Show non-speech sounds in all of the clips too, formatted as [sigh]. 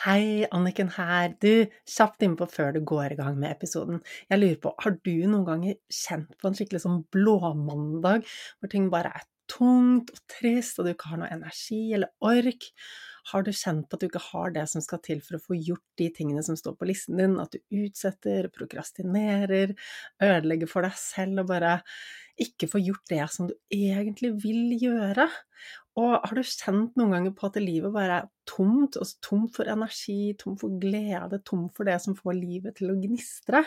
Hei, Anniken her. Du, kjapt innpå før du går i gang med episoden. Jeg lurer på, har du noen ganger kjent på en skikkelig sånn blåmandag, hvor ting bare er tungt og trist, og du ikke har noe energi eller ork? Har du kjent på at du ikke har det som skal til for å få gjort de tingene som står på listen din, at du utsetter, prokrastinerer, ødelegger for deg selv og bare ikke får gjort det som du egentlig vil gjøre? Og har du kjent noen ganger på at livet bare er tomt, altså tomt for energi, tomt for glede, tomt for det som får livet til å gnistre?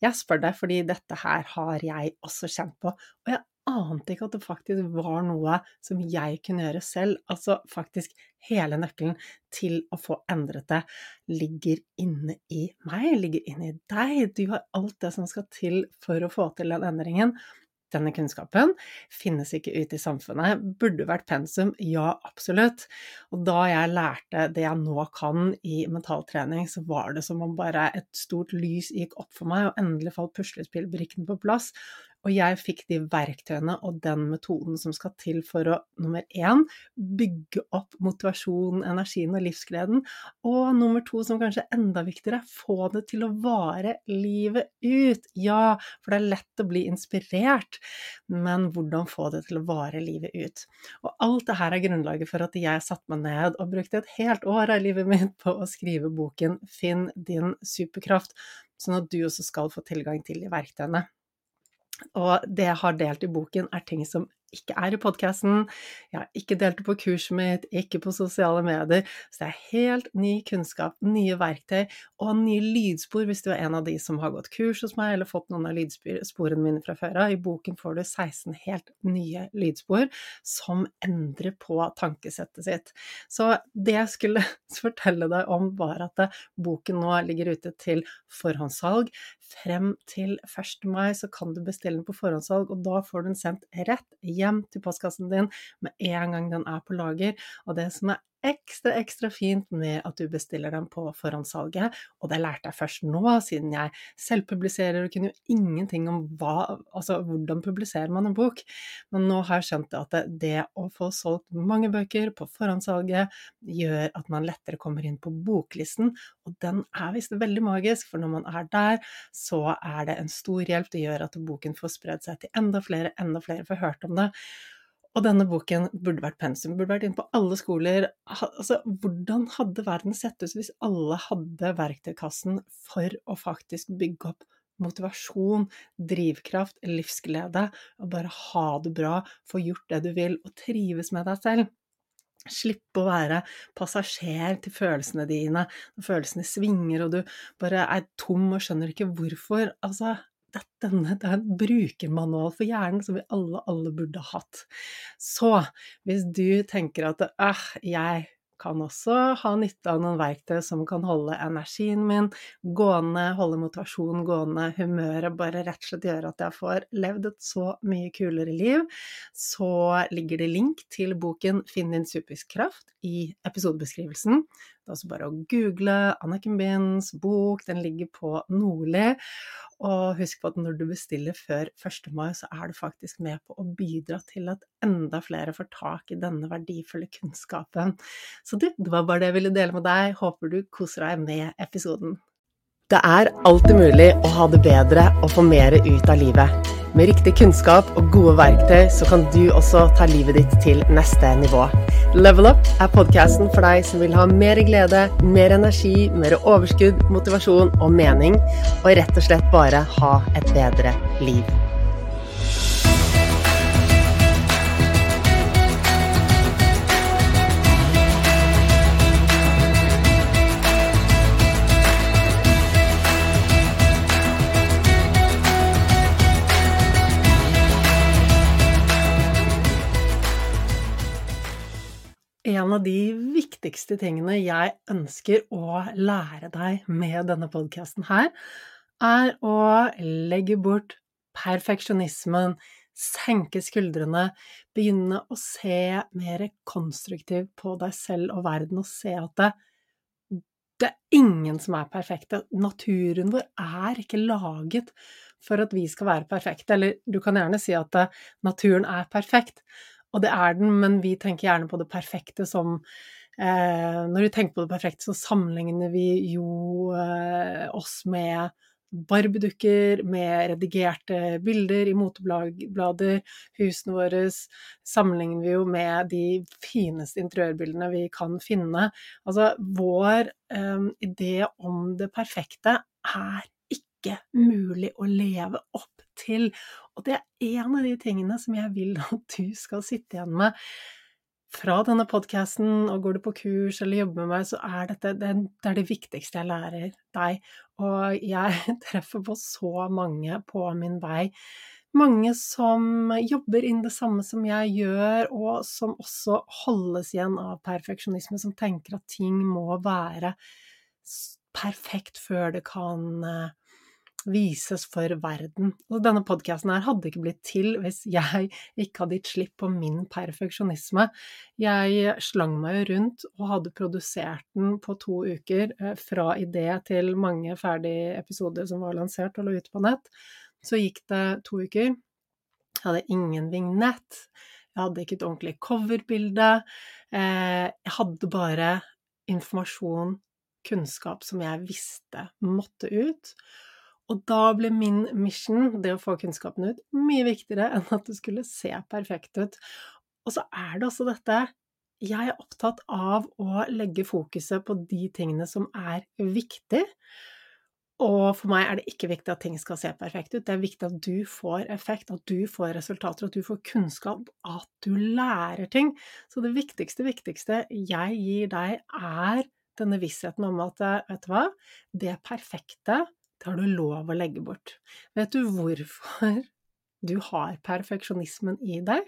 Jeg spør deg fordi dette her har jeg også kjent på, og jeg ante ikke at det faktisk var noe som jeg kunne gjøre selv. Altså faktisk hele nøkkelen til å få endret det ligger inne i meg, ligger inne i deg. Du har alt det som skal til for å få til den endringen. Denne kunnskapen finnes ikke ute i samfunnet. Burde vært pensum? Ja, absolutt. Og da jeg lærte det jeg nå kan i mentaltrening, så var det som om bare et stort lys gikk opp for meg, og endelig falt puslespillbrikkene på plass. Og jeg fikk de verktøyene og den metoden som skal til for å nummer én bygge opp motivasjonen, energien og livsgleden, og nummer to, som kanskje er enda viktigere, få det til å vare livet ut. Ja, for det er lett å bli inspirert, men hvordan få det til å vare livet ut? Og alt det her er grunnlaget for at jeg satte meg ned og brukte et helt år av livet mitt på å skrive boken Finn din superkraft, sånn at du også skal få tilgang til de verktøyene. Og det jeg har delt i boken, er ting som ikke er i podkasten. Jeg har ikke delt det på kurset mitt, ikke på sosiale medier. Så det er helt ny kunnskap, nye verktøy og nye lydspor hvis du er en av de som har gått kurs hos meg eller fått noen av lydsporene mine fra før av. I boken får du 16 helt nye lydspor som endrer på tankesettet sitt. Så det jeg skulle [laughs] fortelle deg om, var at boken nå ligger ute til forhåndssalg. Frem til 1. mai så kan du bestille den på forhåndssalg, og da får du den sendt rett til postkassen din med en gang den er på lager. Og det som er ekstra, ekstra fint med at du bestiller dem på forhåndssalget, og det lærte jeg først nå, siden jeg selvpubliserer og kunne jo ingenting om hva, altså hvordan publiserer man en bok, men nå har jeg skjønt at det, å få solgt mange bøker på forhåndssalget gjør at man lettere kommer inn på boklisten, og den er visst veldig magisk, for når man er der, så er det en stor hjelp. Det gjør at boken får spredd seg til enda flere, enda flere får hørt om det. Og denne boken burde vært pensum, burde vært inne på alle skoler. Altså, hvordan hadde verden sett ut hvis alle hadde verktøykassen for å faktisk bygge opp motivasjon, drivkraft, livsglede, og bare ha det bra, få gjort det du vil, og trives med deg selv? Slippe å være passasjer til følelsene dine når følelsene svinger og du bare er tom og skjønner ikke hvorfor. Altså, denne det er en brukermanual for hjernen som vi alle, alle burde hatt. Så hvis du tenker at øh, jeg kan også ha nytte av noen verktøy som kan holde energien min gående, holde motivasjonen gående, humøret bare rett og slett gjøre at jeg får levd et så mye kulere liv, så ligger det link til boken Finn din superkraft i episodebeskrivelsen. Det er også bare å google Anniken Binds bok, den ligger på Nordli. Og husk på at når du bestiller før 1. mai, så er du faktisk med på å bidra til at enda flere får tak i denne verdifulle kunnskapen. Så du, det var bare det jeg ville dele med deg. Håper du koser deg med episoden. Det er alltid mulig å ha det bedre og få mer ut av livet. Med riktig kunnskap og gode verktøy så kan du også ta livet ditt til neste nivå. Level Up er podkasten for deg som vil ha mer glede, mer energi, mer overskudd, motivasjon og mening, og rett og slett bare ha et bedre liv. En av de viktigste tingene jeg ønsker å lære deg med denne podkasten her, er å legge bort perfeksjonismen, senke skuldrene, begynne å se mer konstruktivt på deg selv og verden, og se at det, det er ingen som er perfekte. Naturen vår er ikke laget for at vi skal være perfekte. Eller du kan gjerne si at naturen er perfekt, og det er den, men vi tenker gjerne på det perfekte som Eh, når vi tenker på det perfekte, så sammenligner vi jo eh, oss med Barbie-dukker, med redigerte bilder i moteblader. Husene våre sammenligner vi jo med de fineste interiørbildene vi kan finne. Altså, vår um, idé om det perfekte er ikke mulig å leve opp til. Og det er en av de tingene som jeg vil [laughs] at du skal sitte igjen med fra denne podkasten, og går du på kurs eller jobber med meg, så er dette det, er det viktigste jeg lærer deg. Og jeg [laughs] treffer på så mange på min vei. Mange som jobber inn det samme som jeg gjør, og som også holdes igjen av perfeksjonisme, som tenker at ting må være perfekt før det kan uh, vises for verden. Og denne podkasten her hadde ikke blitt til hvis jeg ikke hadde gitt slipp på min perfeksjonisme. Jeg slang meg jo rundt og hadde produsert den på to uker, eh, fra idé til mange ferdige episoder som var lansert og lå ute på nett. Så gikk det to uker. Jeg hadde ingen vignett. Jeg hadde ikke et ordentlig coverbilde. Eh, jeg hadde bare informasjon, kunnskap, som jeg visste måtte ut. Og da ble min mission, det å få kunnskapen ut, mye viktigere enn at det skulle se perfekt ut. Og så er det også dette Jeg er opptatt av å legge fokuset på de tingene som er viktig. Og for meg er det ikke viktig at ting skal se perfekt ut. Det er viktig at du får effekt, at du får resultater, at du får kunnskap, at du lærer ting. Så det viktigste, viktigste jeg gir deg, er denne vissheten om at vet du hva, det perfekte det har du lov å legge bort. Vet du hvorfor du har perfeksjonismen i deg?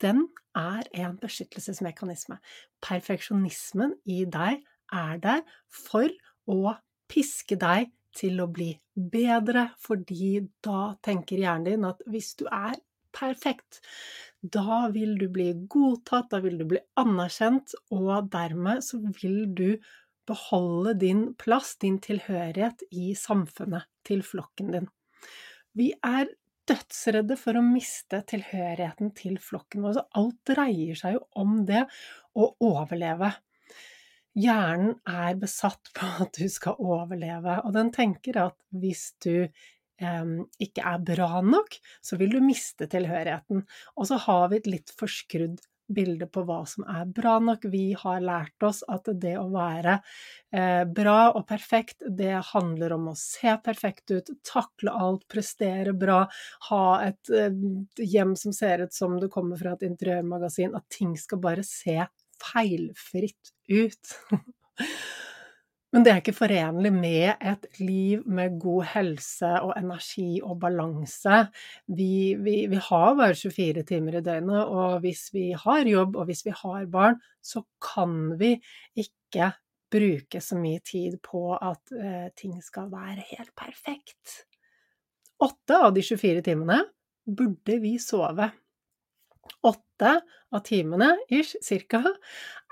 Den er en beskyttelsesmekanisme. Perfeksjonismen i deg er der for å piske deg til å bli bedre, fordi da tenker hjernen din at hvis du er perfekt, da vil du bli godtatt, da vil du bli anerkjent, og dermed så vil du beholde din plass, din tilhørighet i samfunnet, til flokken din. Vi er dødsredde for å miste tilhørigheten til flokken vår, alt dreier seg jo om det å overleve. Hjernen er besatt på at du skal overleve, og den tenker at hvis du eh, ikke er bra nok, så vil du miste tilhørigheten. Og så har vi et litt forskrudd bilde på hva som er bra nok. Vi har lært oss at det å være eh, bra og perfekt, det handler om å se perfekt ut, takle alt, prestere bra, ha et eh, hjem som ser ut som det kommer fra et interiørmagasin, at ting skal bare se feilfritt ut. [laughs] Men det er ikke forenlig med et liv med god helse og energi og balanse. Vi, vi, vi, har bare 24 timer i døgnet, og hvis vi har jobb og hvis vi har barn, så kan vi ikke bruke så mye tid på at eh, ting skal være helt perfekt. Åtte av de 24 timene burde vi sove. Åtte av timene, ish, cirka,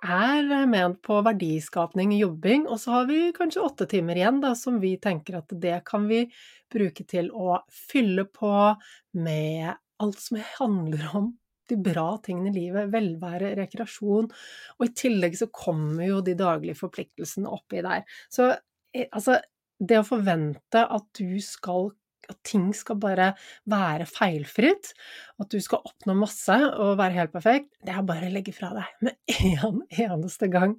er ment på verdiskapning, jobbing, og så har vi kanskje åtte timer igjen da, som vi tenker at det kan vi bruke til å fylle på med alt som handler om de bra tingene i livet, velvære, rekreasjon, og i tillegg så kommer jo de daglige forpliktelsene oppi der. Så eh, altså, det å forvente at du skal at ting skal bare være feilfritt, at du skal oppnå masse og være helt perfekt, det er bare å legge fra deg [laughs] med en eneste gang.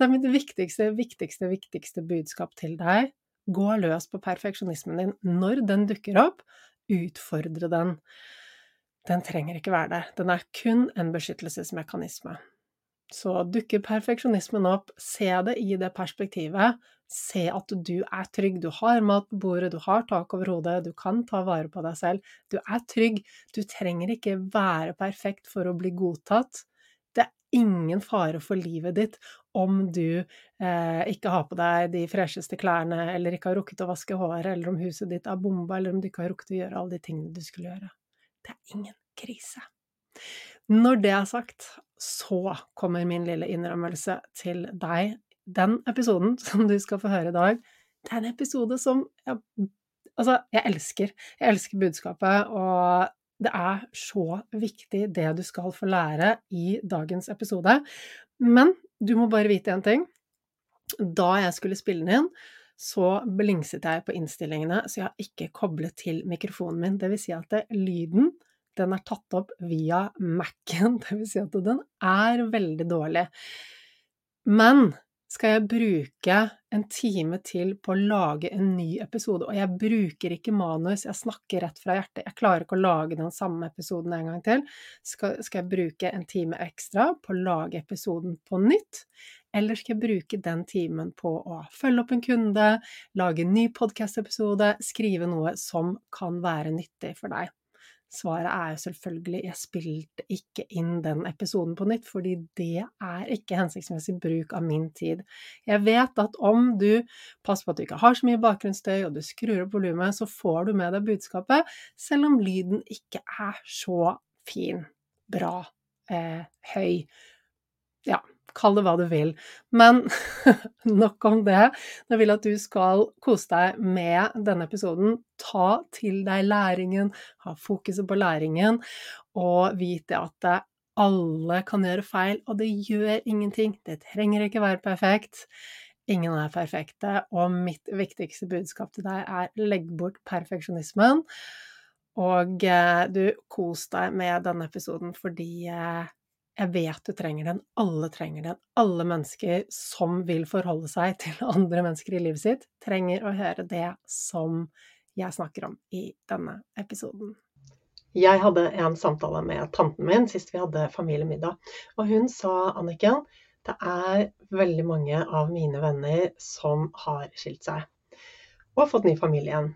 Det er mitt viktigste, viktigste, viktigste budskap til deg. Gå løs på perfeksjonismen din. Når den dukker opp, utfordre den. Den trenger ikke være der. Den er kun en beskyttelsesmekanisme. Så dukker perfeksjonismen opp, se det i det perspektivet. Se at du er trygg. Du har mat på bordet, du har tak over hodet, du kan ta vare på deg selv. Du er trygg. Du trenger ikke være perfekt for å bli godtatt. Det er ingen fare for livet ditt om du eh, ikke har på deg de fresheste klærne, eller ikke har rukket å vaske håret, eller om huset ditt er bomba, eller om du ikke har rukket å gjøre alle de tingene du skulle gjøre. Det er ingen krise. Når det er sagt, så kommer min lille innrømmelse til deg. Den episoden [laughs] som du skal få høre i dag, det er en episode som jeg, Altså, jeg elsker. Jeg elsker budskapet, og det er så viktig det du skal få lære i dagens episode. Men du må bare vite én ting. Da jeg skulle spille den inn, så blingset jeg på innstillingene, så jeg har ikke koblet til mikrofonen min. Det vil si at det, lyden den er tatt opp via Mac-en, [laughs] det vil si at den er veldig dårlig. Men skal jeg bruke en time til på å lage en ny episode, og jeg bruker ikke manus, jeg snakker rett fra hjertet, jeg klarer ikke å lage den samme episoden en gang til, skal, skal jeg bruke en time ekstra på å lage episoden på nytt, eller skal jeg bruke den timen på å følge opp en kunde, lage en ny podkast-episode, skrive noe som kan være nyttig for deg? Svaret er jo selvfølgelig jeg spilte ikke inn den episoden på nytt, fordi det er ikke hensiktsmessig bruk av min tid. Jeg vet at om du passer på at du ikke har så mye bakgrunnsstøy, og du skrur opp volumet, så får du med deg budskapet, selv om lyden ikke er så fin, bra, eh, høy. Ja, Kall det hva du vil. Men [laughs] nok om det. Jeg vil at du skal kose deg med denne episoden. Ta til deg læringen, ha fokuset på læringen, og vite at alle kan gjøre feil, og det gjør ingenting. Det trenger ikke være perfekt. Ingen er perfekte, og mitt viktigste budskap til deg er legg bort perfeksjonismen. Og eh, du, kos deg med denne episoden fordi eh, jeg vet du trenger den, alle trenger den. Alle mennesker som vil forholde seg til [laughs] andre mennesker i livet sitt, trenger å høre det som jeg snakker om i denne episoden. Jeg hadde en samtale med tanten min sist vi hadde familiemiddag, og hun sa, Anniken, det er veldig mange av mine venner som har skilt seg og fått ny familie igjen.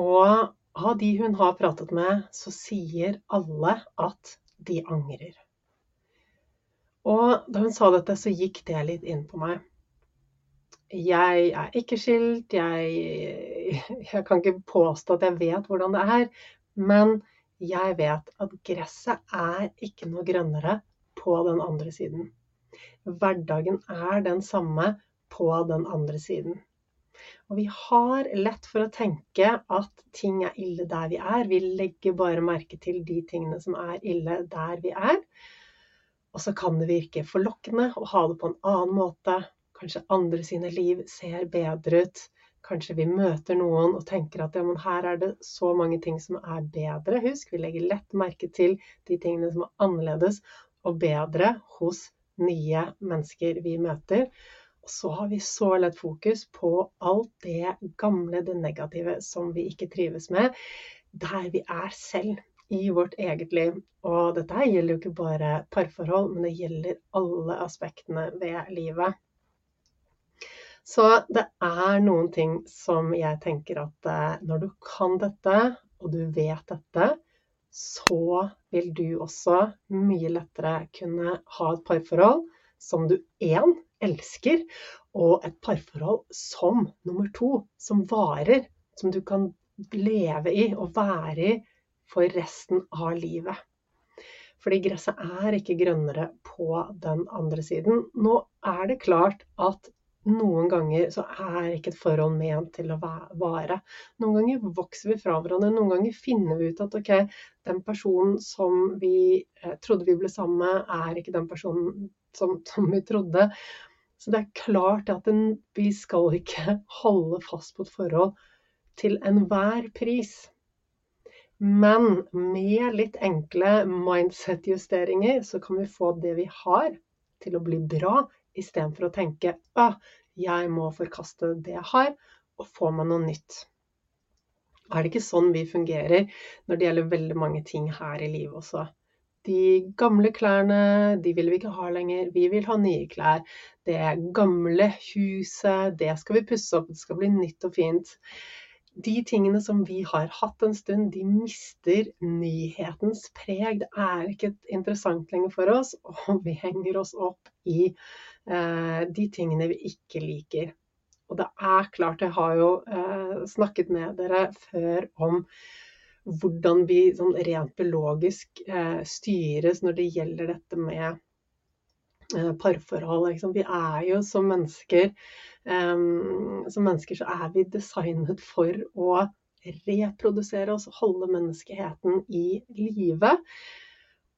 Og av de hun har pratet med, så sier alle at de angrer. Og da hun sa dette, så gikk det litt inn på meg. Jeg er ikke skilt, jeg, jeg kan ikke påstå at jeg vet hvordan det er, men jeg vet at gresset er ikke noe grønnere på den andre siden. Hverdagen er den samme på den andre siden. Og vi har lett for å tenke at ting er ille der vi er. Vi legger bare merke til de tingene som er ille der vi er. Og så kan det virke forlokkende å ha det på en annen måte. Kanskje andre sine liv ser bedre ut. Kanskje vi møter noen og tenker at ja, men her er det så mange ting som er bedre. Husk, vi legger lett merke til de tingene som er annerledes og bedre hos nye mennesker vi møter. Og så har vi så lett fokus på alt det gamle, det negative, som vi ikke trives med, der vi er selv i vårt eget liv. Og dette her gjelder jo ikke bare parforhold, men det gjelder alle aspektene ved livet. Så det er noen ting som jeg tenker at eh, når du kan dette, og du vet dette, så vil du også mye lettere kunne ha et parforhold som du én elsker, og et parforhold som nummer to, som varer. Som du kan leve i og være i for resten av livet. Fordi gresset er ikke grønnere på den andre siden. Nå er det klart at noen ganger så er ikke et forhold ment til å vare. Noen ganger vokser vi fra hverandre. Noen ganger finner vi ut at ok, den personen som vi eh, trodde vi ble sammen med, er ikke den personen som, [laughs] som vi trodde. Så det er klart at den, vi skal ikke holde fast på et forhold til enhver pris. Men med litt enkle mindset-justeringer så kan vi få det vi har, til å bli bra, istedenfor å tenke at jeg må forkaste det jeg har, og få meg noe nytt. Er det ikke sånn vi fungerer når det gjelder veldig mange ting her i livet også? De gamle klærne, de vil vi ikke ha lenger. Vi vil ha nye klær. Det gamle huset, det skal vi pusse opp. Det skal bli nytt og fint de tingene som vi har hatt en stund, de mister nyhetens preg. Det er ikke interessant lenger for oss, og vi henger oss opp i eh, de tingene vi ikke liker. Og det er klart, jeg har jo eh, snakket med dere før om hvordan vi sånn rent biologisk eh, styres når det gjelder dette med eh, parforhold. Vi er jo som mennesker Um, som mennesker så er vi designet for å reprodusere oss, holde menneskeheten i live.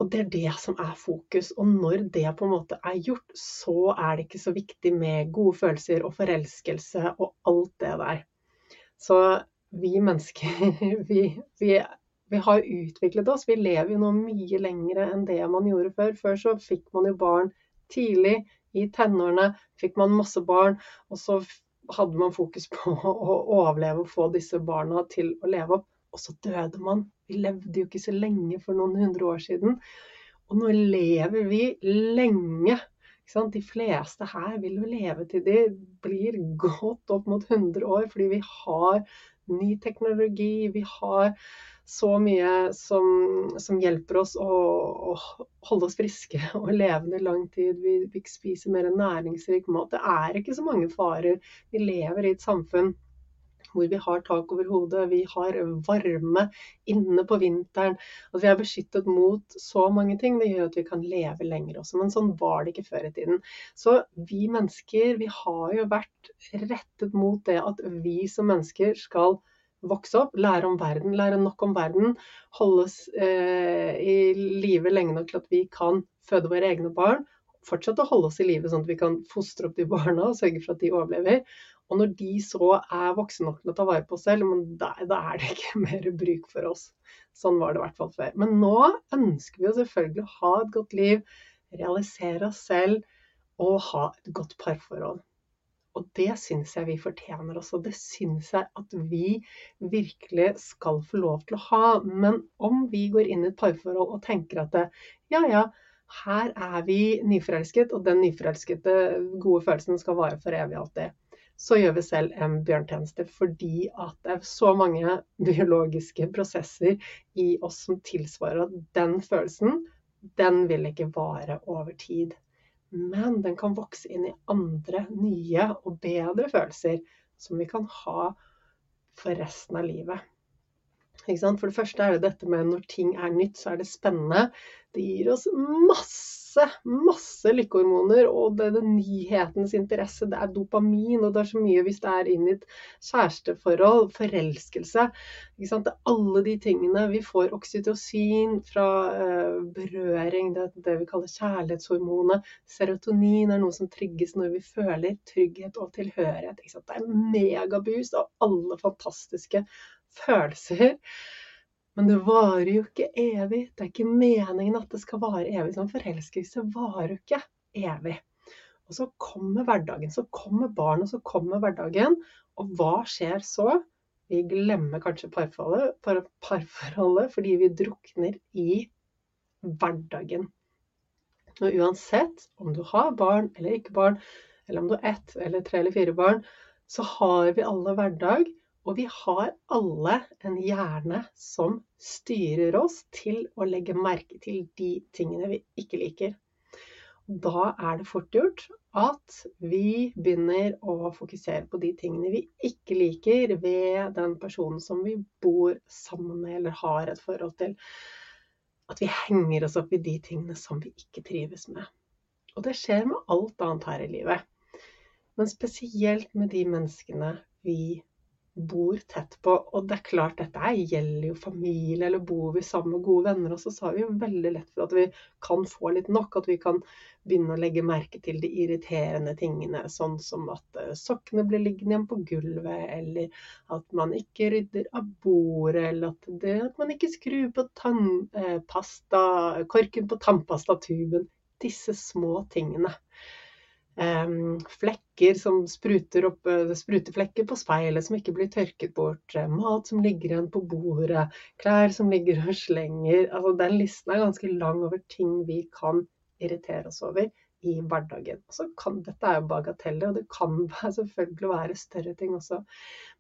Og det er det som er fokus. Og når det på en måte er gjort, så er det ikke så viktig med gode følelser og forelskelse og alt det der. Så vi mennesker, [laughs] vi, vi, vi har utviklet oss. Vi lever jo nå mye lenger enn det man gjorde før. Før så fikk man jo barn tidlig. I tenårene fikk man masse barn, og så hadde man fokus på å overleve og få disse barna til å leve opp. Og så døde man. Vi levde jo ikke så lenge for noen hundre år siden. Og nå lever vi lenge. De fleste her vil jo leve til de blir godt opp mot 100 år, fordi vi har ny teknologi. Vi har så mye som, som hjelper oss å, å, holde oss friske [laughs] og levende lang tid. Vi, vi spiser mer næringsrik mat. Det er ikke så mange farer. Vi lever i et samfunn hvor vi har tak over hodet, vi har varme inne på vinteren. At vi er beskyttet mot så mange ting. Det gjør at vi kan leve lenger også. Men sånn var det ikke før i tiden. Så vi mennesker, vi har jo vært rettet mot det at vi som mennesker skal vokse opp, lære om verden, lære nok om verden, holdes eh, i live lenge nok til at vi kan føde våre egne barn, fortsette å holde oss i live sånn at vi kan fostre opp de barna og sørge for at de overlever. Og når de så er voksne nok til å ta vare på oss selv, da, da, er det ikke [laughs] mer bruk for oss. Sånn var det i hvert fall før. Men nå ønsker vi jo selvfølgelig å ha et godt liv, realisere oss selv og ha et godt parforhold. Og det syns jeg vi fortjener også. Det syns jeg at vi virkelig skal få lov til å ha. Men om vi går inn i et parforhold og tenker at det, ja, ja, her er vi nyforelsket, og den nyforelskede gode følelsen skal vare for evig alltid så gjør vi selv en bjørntjeneste. Fordi at det er så mange biologiske prosesser i oss som tilsvarer at den følelsen, den vil ikke vare over tid. Men den kan vokse inn i andre nye og bedre følelser som vi kan ha for resten av livet. For det første er det dette med når ting er nytt, så er det spennende. Det gir oss masse, masse lykkehormoner, og det det nyhetens interesse. Det er dopamin, og det er så mye hvis det er inn i et kjæresteforhold, forelskelse. Det er alle de tingene. Vi får oksytocin fra uh, berøring, det, det vi kaller kjærlighetshormonet. Serotonin er noe som trigges når vi føler trygghet og tilhørighet. Det er megaboost av alle fantastiske følelser. Men det varer jo ikke evig. Det er ikke meningen at det skal vare evig. Sånn forelskelse varer jo ikke evig. Og så kommer hverdagen, så kommer barnet, så kommer hverdagen. Og hva skjer så? Vi glemmer kanskje parforholdet, parforholdet fordi vi drukner i hverdagen. Og uansett om du har barn eller ikke barn, eller om du har ett eller tre eller fire barn, så har vi alle hverdag. Og vi har alle en hjerne som styrer oss til å legge merke til de tingene vi ikke liker. Da er det fort gjort at vi begynner å fokusere på de tingene vi ikke liker ved den personen som vi bor sammen med eller har et forhold til. At vi henger oss opp i de tingene som vi ikke trives med. Og det skjer med alt annet her i livet. Men spesielt med de menneskene vi bor tett på. Og det er klart, dette gjelder jo familie, eller bor vi sammen med gode venner Og så har vi jo veldig lett for at vi kan få litt nok. At vi kan begynne å legge merke til de irriterende tingene, sånn som at eh, sokkene blir liggende igjen på gulvet, eller at man ikke rydder av bordet, eller at, det, at man ikke skrur på tannpasta, eh, korken på tannpastatuben. Disse små tingene flekker som spruter opp, eh, spruteflekker på speilet som ikke blir tørket bort, eh, mat som ligger igjen på bordet, klær som ligger og slenger. Altså, den listen er ganske lang over ting vi kan irritere oss over i hverdagen. Altså, kan, dette er jo bagateller, og det kan [laughs] selvfølgelig være større ting også.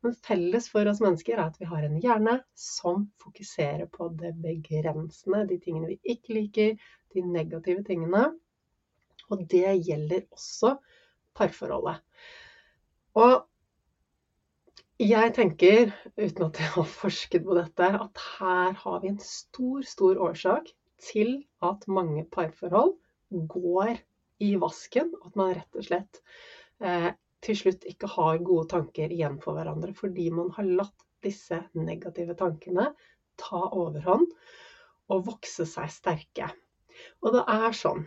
Men felles for oss mennesker er at vi har en hjerne som fokuserer på det begrensende, de tingene vi ikke liker, de negative tingene. Og det gjelder også parforholdet. Og jeg tenker, uten at jeg har forsket på dette, at her har vi en stor, stor årsak til at mange parforhold går i vasken. At man rett og slett eh, til slutt ikke har gode tanker igjen for hverandre. Fordi man har latt disse negative tankene ta overhånd og vokse seg sterke. Og det er sånn,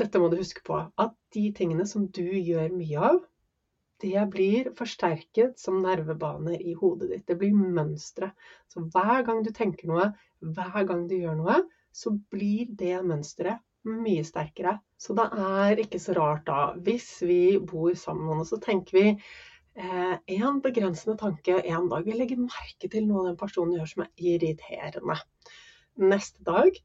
dette må du huske på, at de tingene som du gjør mye av, det blir forsterket som nervebaner i hodet ditt. Det blir mønstre. Så hver gang du tenker noe, hver gang du gjør noe, så blir det mønsteret mye sterkere. Så det er ikke så rart da, hvis vi bor sammen og så tenker vi eh, en begrensende tanke en dag. Vi legger merke til noe den personen gjør som er irriterende. Neste dag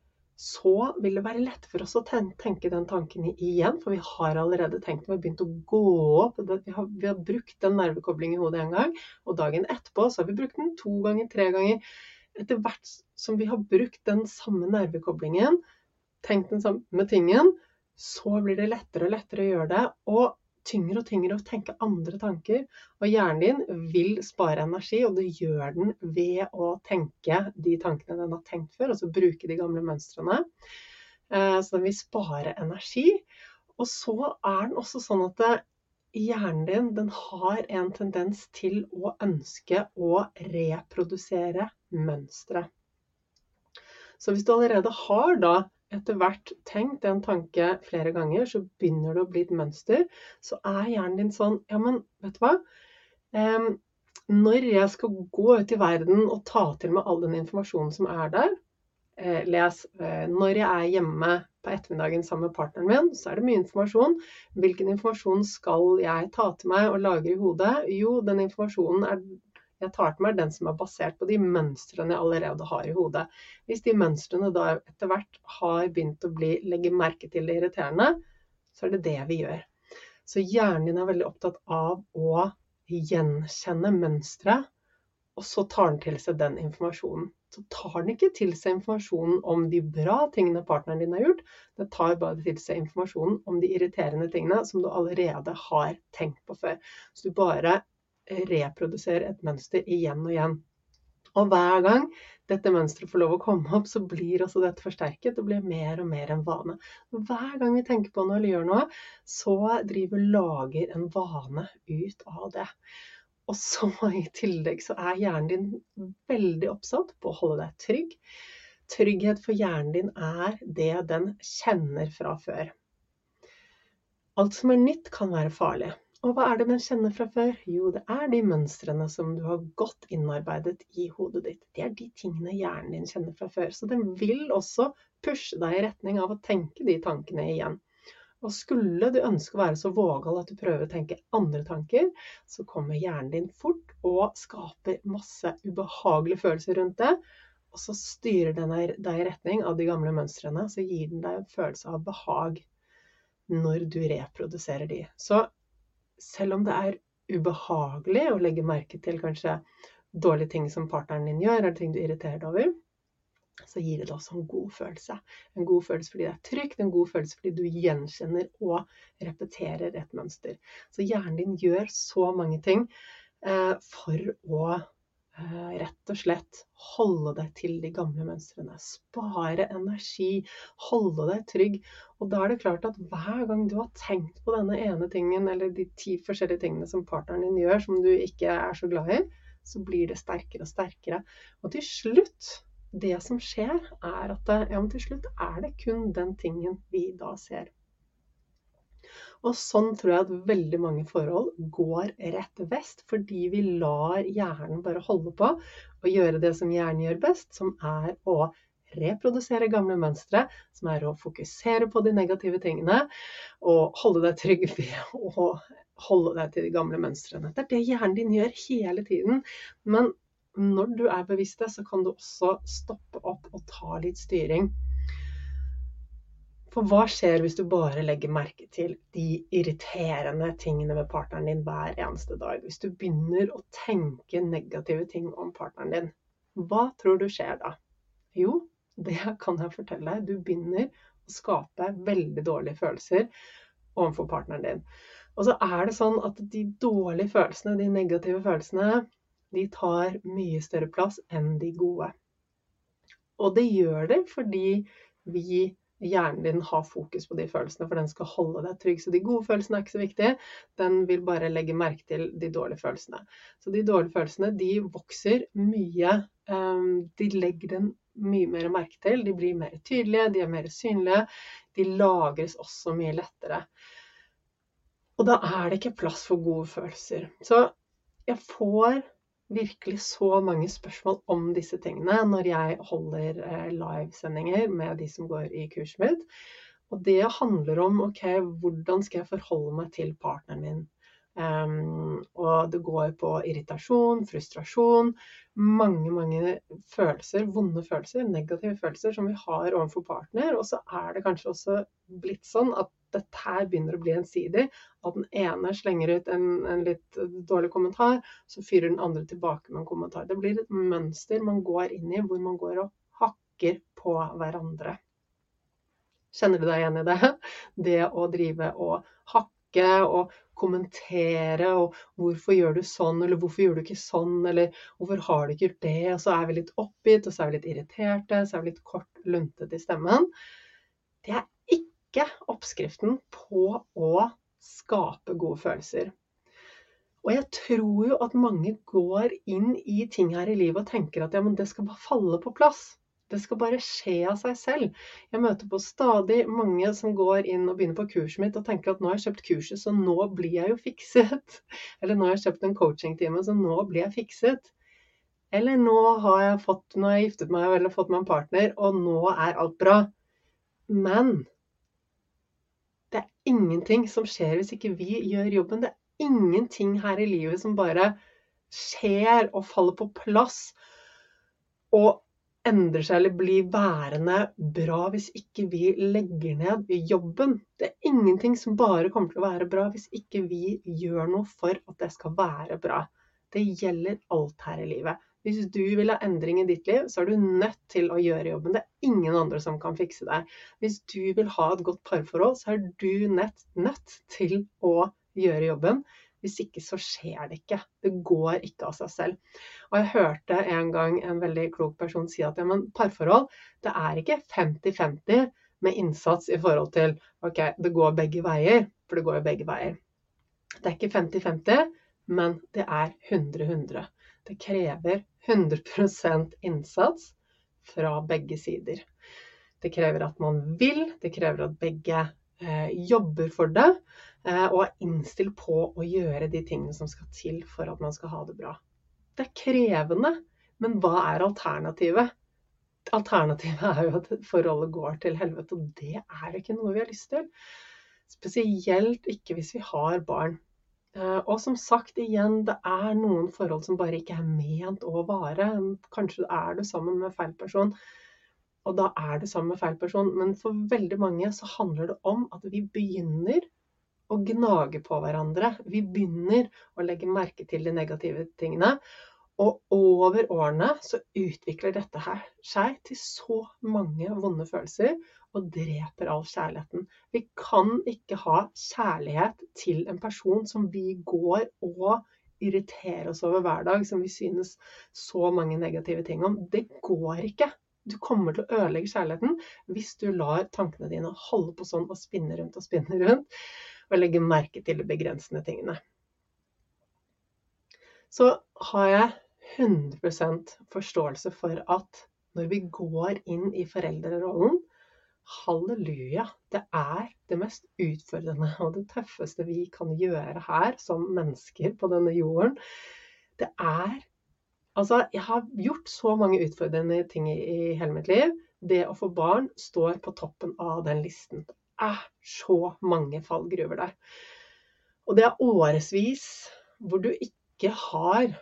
så vil det være lett for oss å tenke den tanken igjen, for vi har allerede tenkt, vi har begynt å gå opp. Vi har, vi har brukt den nervekoblingen i hodet en gang, og dagen etterpå så har vi brukt den to ganger, tre ganger. Etter hvert som vi har brukt den samme nervekoblingen, tenkt den samme tingen, så blir det lettere og lettere å gjøre det. Og tyngre og tyngre å tenke andre tanker. Og hjernen din vil spare energi, og det gjør den ved å tenke de tankene den har tenkt før, altså bruke de gamle mønstrene. Eh, så den vil spare energi. Og så er den også sånn at hjernen din den har en tendens til å ønske å reprodusere mønstre. Så hvis du allerede har da etter hvert tenkt en tanke flere ganger, så begynner det å bli et mønster. Så er hjernen din sånn Ja, men vet du hva? Um, når jeg skal gå ut i verden og ta til meg all den informasjonen som er der, eh, les eh, Når jeg er hjemme på ettermiddagen sammen med partneren min, så er det mye informasjon. Hvilken informasjon skal jeg ta til meg og lagre i hodet? Jo, den informasjonen er jeg tar til meg den som er basert på de mønstrene jeg allerede har i hodet. Hvis de mønstrene da etter hvert har begynt å bli, legge merke til det irriterende, så er det det vi gjør. Så hjernen din er veldig opptatt av å gjenkjenne mønstre, og så tar den til seg den informasjonen. Så tar den ikke til seg informasjonen om de bra tingene partneren din har gjort, den tar bare til seg informasjonen om de irriterende tingene som du allerede har tenkt på før. Så du bare reprodusere et mønster igjen og igjen. Og hver gang dette mønsteret får lov å komme opp, så blir også dette forsterket. Det blir mer og mer en vane. Hver gang vi tenker på noe eller gjør noe, så driver lager en vane ut av det. Og så i tillegg så er hjernen din veldig oppsatt på å holde deg trygg. Trygghet for hjernen din er det den kjenner fra før. Alt som er nytt kan være farlig. Og hva er det den kjenner fra før? Jo, det er de mønstrene som du har godt innarbeidet i hodet ditt. Det er de tingene hjernen din kjenner fra før. Så den vil også pushe deg i retning av å tenke de tankene igjen. Og skulle du ønske å være så vågal at du prøver å tenke andre tanker, så kommer hjernen din fort og skaper masse ubehagelige følelser rundt det. Og så styrer den deg i retning av de gamle mønstrene, så gir den deg en følelse av behag når du reproduserer de. Så selv om det er ubehagelig å legge merke til kanskje dårlige ting som partneren din gjør, eller ting du irriterer deg over, så gir det deg også en god følelse. En god følelse fordi det er trygt, en god følelse fordi du gjenkjenner og repeterer et mønster. Så hjernen din gjør så mange ting eh, for å rett og slett holde deg til de gamle mønstrene. Spare energi, holde deg trygg. Og da er det klart at hver gang du har tenkt på denne ene tingen, eller de ti forskjellige tingene som partneren din gjør som du ikke er så glad i, så blir det sterkere og sterkere. Og til slutt, det som skjer, er at ja, til slutt er det kun den tingen vi da ser. Og sånn tror jeg at veldig mange forhold går rett vest, fordi vi lar hjernen bare holde på og gjøre det som hjernen gjør best, som er å reprodusere gamle mønstre, som er å fokusere på de negative tingene og holde deg trygg ved å holde deg til de gamle mønstrene. Det er det hjernen din gjør hele tiden. Men når du er bevisst det, så kan du også stoppe opp og ta litt styring. For hva skjer hvis du bare legger merke til de irriterende tingene med partneren din hver eneste dag? Hvis du begynner å tenke negative ting om partneren din, hva tror du skjer da? Jo, det kan jeg fortelle deg. Du begynner å skape veldig dårlige følelser overfor partneren din. Og så er det sånn at de dårlige følelsene, de negative følelsene, de tar mye større plass enn de gode. Og det gjør det fordi vi hjernen din har fokus på de følelsene, for den skal holde deg trygg. Så de gode følelsene er ikke så viktige. Den vil bare legge merke til de dårlige følelsene. Så de dårlige følelsene, de vokser mye. Ehm, de legger den mye mer merke til. De blir mer tydelige, de er mer synlige. De lagres også mye lettere. Og da er det ikke plass for gode følelser. Så jeg får virkelig så mange spørsmål om disse tingene når jeg holder eh, livesendinger med de som går i kurset mitt. Og det handler om ok, hvordan skal jeg forholde meg til partneren min. Um, og det går på irritasjon, frustrasjon, mange, mange følelser, vonde følelser, negative følelser som vi har overfor partner. Og så er det kanskje også blitt sånn at dette her begynner å bli ensidig. At den ene slenger ut en, en, litt dårlig kommentar, så fyrer den andre tilbake med en kommentar. Det blir et mønster man går inn i hvor man går og hakker på hverandre. Kjenner du deg igjen i det? [laughs] Det å drive og hakke og kommentere og 'hvorfor gjør du sånn', eller 'hvorfor gjør du ikke sånn', eller 'hvorfor har du ikke gjort det', og så er vi litt oppgitt, og så er vi litt irriterte, så er vi litt kort luntete i stemmen. Det er ikke oppskriften på å skape gode følelser. Og jeg tror jo at mange går inn i ting her i livet og tenker at ja, men det skal bare falle på plass. Det skal bare skje av seg selv. Jeg møter på stadig mange som går inn og begynner på kurset mitt og tenker at nå har jeg kjøpt kurset, så nå blir jeg jo fikset. [laughs] Eller nå har jeg kjøpt en coachingtime, så nå blir jeg fikset. Eller nå har jeg fått, nå har jeg giftet meg eller fått meg en partner, og nå er alt bra. Men det er ingenting som skjer hvis ikke vi gjør jobben. Det er ingenting her i livet som bare skjer og faller på plass og endrer seg eller blir værende bra hvis ikke vi legger ned jobben. Det er ingenting som bare kommer til å være bra hvis ikke vi gjør noe for at det skal være bra. Det gjelder alt her i livet. Hvis du vil ha endring i ditt liv, så er du nødt til å gjøre jobben. Det er ingen andre som kan fikse deg. Hvis du vil ha et godt parforhold, så er du nødt, nødt til å gjøre jobben. Hvis ikke så skjer det ikke. Det går ikke av seg selv. Og jeg hørte en gang en veldig klok person si at ja, men parforhold, det er ikke 50-50 med innsats i forhold til ok, det går begge veier, for det går jo begge veier. Det er ikke 50-50, men det er 100-100. Det krever 100% innsats fra begge sider. Det krever at man vil, det krever at begge jobber for det, eh, og er innstilt på å gjøre de tingene som skal til for at man skal ha det bra. Det er krevende, men hva er alternativet? Alternativet er jo at forholdet går til helvete, og det er ikke noe vi har lyst til. Spesielt ikke hvis vi har barn. Eh, og som sagt igjen, det er noen forhold som bare ikke er ment å vare. Kanskje er du sammen med feil person, og da er du sammen med feil person. Men for veldig mange så handler det om at vi begynner å gnage på hverandre. Vi begynner å legge merke til de negative tingene. Og over årene så utvikler dette her seg til så mange vonde følelser og dreper all kjærligheten. Vi kan ikke ha kjærlighet til en person som vi går og irriterer oss over hver dag, som vi synes så mange negative ting om. Det går ikke. Du kommer til å ødelegge kjærligheten hvis du lar tankene dine holde på sånn og spinne rundt og spinne rundt, og legge merke til de begrensende tingene. Så har jeg 100% forståelse for at når vi går inn i foreldrerollen, halleluja, det er det mest utfordrende og det tøffeste vi kan gjøre her som mennesker på denne jorden. Det er Altså, jeg har gjort så mange utfordrende ting i, hele mitt liv. Det å få barn står på toppen av den listen. Det er så mange fallgruver der. Og det er årevis hvor du ikke har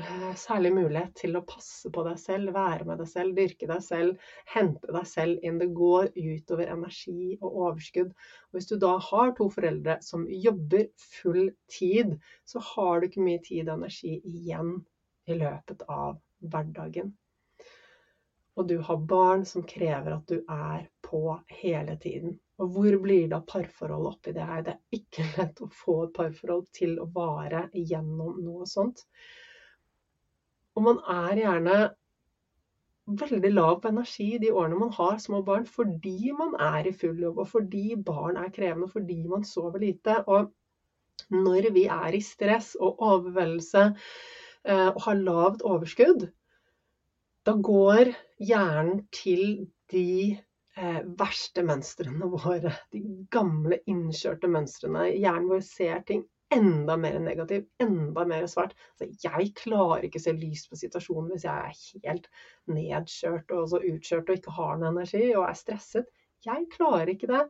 Eh, særlig mulighet til å passe på deg selv, være med deg selv, dyrke deg selv, hente deg selv inn. Det går utover energi og overskudd. Og hvis du da har to foreldre som jobber full tid, så har du ikke mye tid og energi igjen i løpet av hverdagen. Og du har barn som krever at du er på hele tiden. Og hvor blir da parforholdet oppi det her? Det er ikke [laughs] lett å få et parforhold til å vare gjennom noe sånt. Og man er gjerne veldig lav på energi de årene man har små barn, fordi man er i full jobb, og fordi barn er krevende, fordi man sover lite. Og når vi er i stress og overveldelse og har lavt overskudd, Da går hjernen til de eh, verste mønstrene våre. De gamle, innkjørte mønstrene. Hjernen vår ser ting enda mer negativ, enda mer svart. Altså, jeg klarer ikke å se lys på situasjonen hvis jeg er helt nedkjørt og så utkjørt og ikke har noe energi og er stresset. Jeg klarer ikke det.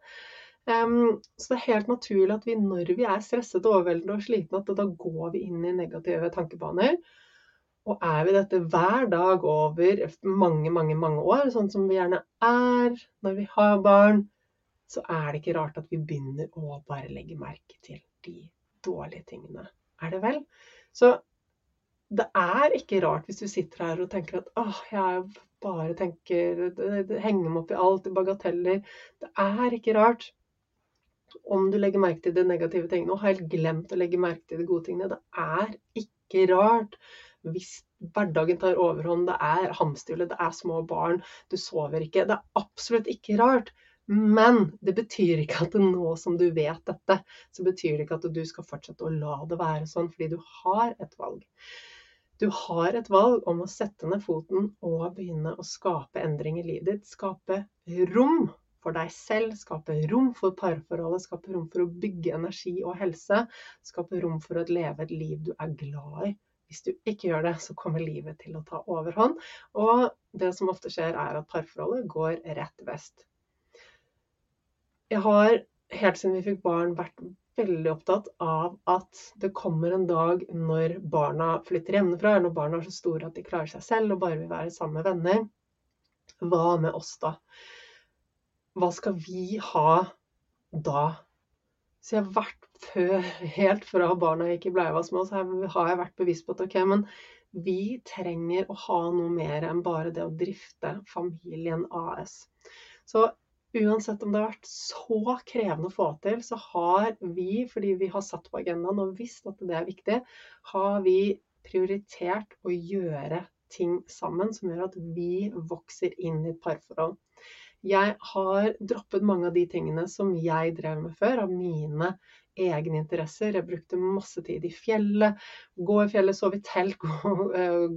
Så det er helt naturlig at vi når vi er stresset, overveldende og slitne, at da går vi inn i negative tankebaner. Og er vi dette hver dag over mange, mange, mange år, sånn som vi gjerne er når vi har barn, så er det ikke rart at vi begynner å bare legge merke til de dårlige tingene. Er det vel? Så det er ikke rart hvis du sitter her og tenker at åh, jeg bare tenker Henger meg opp i alt, i bagateller. Det er ikke rart om du legger merke til de negative tingene og helt glemt å legge merke til de gode tingene. Det er ikke rart hvis hverdagen tar overhånd, det er hamsterhjulet, det er små barn, du sover ikke. Det er absolutt ikke rart. Men det betyr ikke at nå som du vet dette, så betyr det ikke at du skal fortsette å la det være sånn, fordi du har et valg. Du har et valg om å sette ned foten og begynne å skape endring i livet ditt. Skape rom for deg selv, skape rom for parforholdet, skape rom for å bygge energi og helse. Skape rom for å leve et liv du er glad i. Hvis du ikke gjør det, så kommer livet til å ta overhånd. Og det som ofte skjer, er at parforholdet går rett vest. Jeg har helt siden vi fikk barn vært veldig opptatt av at det kommer en dag når barna flytter hjemmefra, eller når barna er så store at de klarer seg selv og bare vil være sammen med venner. Hva med oss da? Hva skal vi ha da? Så jeg har vært før, helt fra barna gikk i var med oss, har jeg vært bevisst på at ok, men vi trenger å ha noe mer enn bare det å drifte familien AS. Så Uansett om det har vært så krevende å få til, så har vi, fordi vi har satt på agendaen og visst at det er viktig, har vi prioritert å gjøre ting sammen som gjør at vi vokser inn i et parforhold. Jeg har droppet mange av de tingene som jeg drev med før, av mine egne interesser. Jeg brukte masse tid i fjellet, gå i fjellet, sove i telt, [laughs] eh,